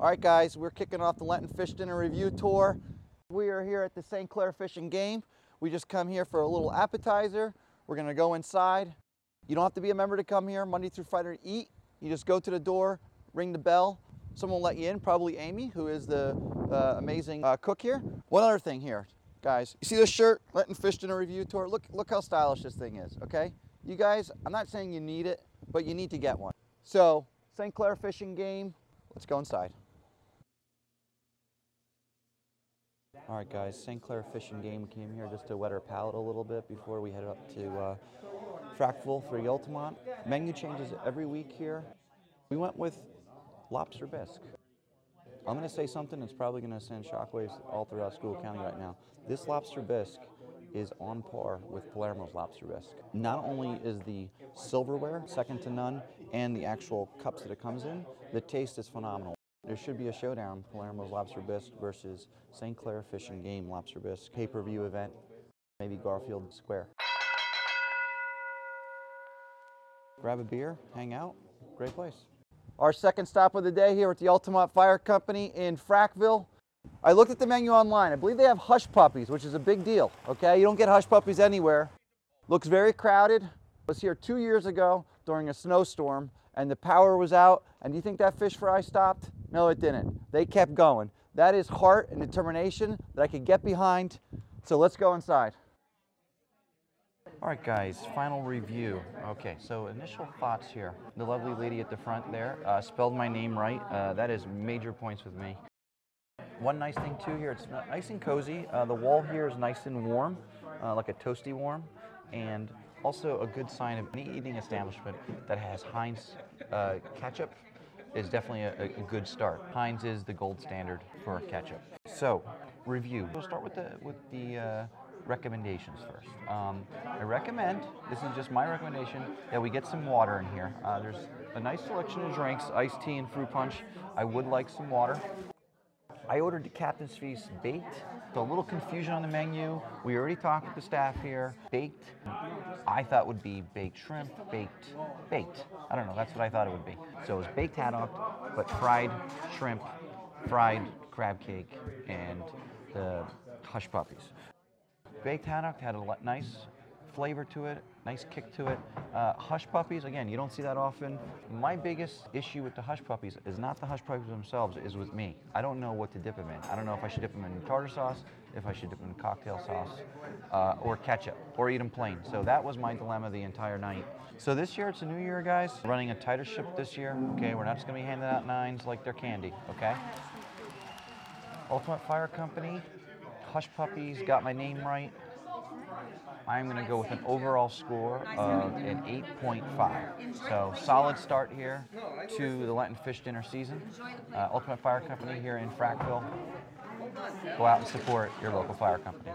All right, guys, we're kicking off the Lenten Fish Dinner Review Tour. We are here at the St. Clair Fish and Game. We just come here for a little appetizer. We're gonna go inside. You don't have to be a member to come here Monday through Friday to eat. You just go to the door, ring the bell. Someone will let you in, probably Amy, who is the uh, amazing uh, cook here. One other thing here, guys. You see this shirt, Lenten Fish Dinner Review Tour? Look, look how stylish this thing is, okay? You guys, I'm not saying you need it, but you need to get one. So, St. Clair Fish and Game, let's go inside. All right, guys, St. Clair Fish and Game came here just to wet our palate a little bit before we head up to uh, Frackville for Altamont. Menu changes every week here. We went with lobster bisque. I'm going to say something that's probably going to send shockwaves all throughout Schuylkill County right now. This lobster bisque is on par with Palermo's lobster bisque. Not only is the silverware second to none and the actual cups that it comes in, the taste is phenomenal. There should be a showdown, Palermo's Lobster Bisque versus St. Clair Fish and Game Lobster Bisque pay-per-view event, maybe Garfield Square. Grab a beer, hang out, great place. Our second stop of the day here at the Altamont Fire Company in Frackville. I looked at the menu online. I believe they have hush puppies, which is a big deal, okay? You don't get hush puppies anywhere. Looks very crowded. I was here two years ago during a snowstorm and the power was out. And do you think that fish fry stopped? No, it didn't. They kept going. That is heart and determination that I could get behind. So let's go inside. All right, guys, final review. Okay, so initial thoughts here. The lovely lady at the front there uh, spelled my name right. Uh, that is major points with me. One nice thing too here, it's nice and cozy. Uh, the wall here is nice and warm, uh, like a toasty warm, and also a good sign of any eating establishment that has Heinz uh, ketchup is definitely a, a, good start. Heinz is the gold standard for ketchup. So, review. We'll start with the with the uh, recommendations first. Um, I recommend, this is just my recommendation, that we get some water in here. Uh, there's a nice selection of drinks, iced tea and fruit punch. I would like some water. I ordered the Captain's Feast baked. So a little confusion on the menu. We already talked with the staff here. Baked, I thought would be baked shrimp, baked, baked. I don't know, that's what I thought it would be. So it was baked haddock, but fried shrimp, fried crab cake, and the hush puppies. Baked haddock had a nice flavor to it, nice kick to it. Uh, hush puppies, again, you don't see that often. My biggest issue with the hush puppies is not the hush puppies themselves, is with me. I don't know what to dip them in. I don't know if I should dip them in tartar sauce, if I should dip them in cocktail sauce, uh, or ketchup, or eat them plain. So that was my dilemma the entire night. So this year, it's a new year, guys. Running a tighter ship this year, okay? We're not just gonna be handing out nines like they're candy, okay? Altamont Fire Company, Hush Puppies, got my name right. I'm going to go with an overall score of an 8.5. So solid start here to the Lenten Fish Dinner season. Uh, Altamont Fire Company here in Frackville. Go out and support your local fire company.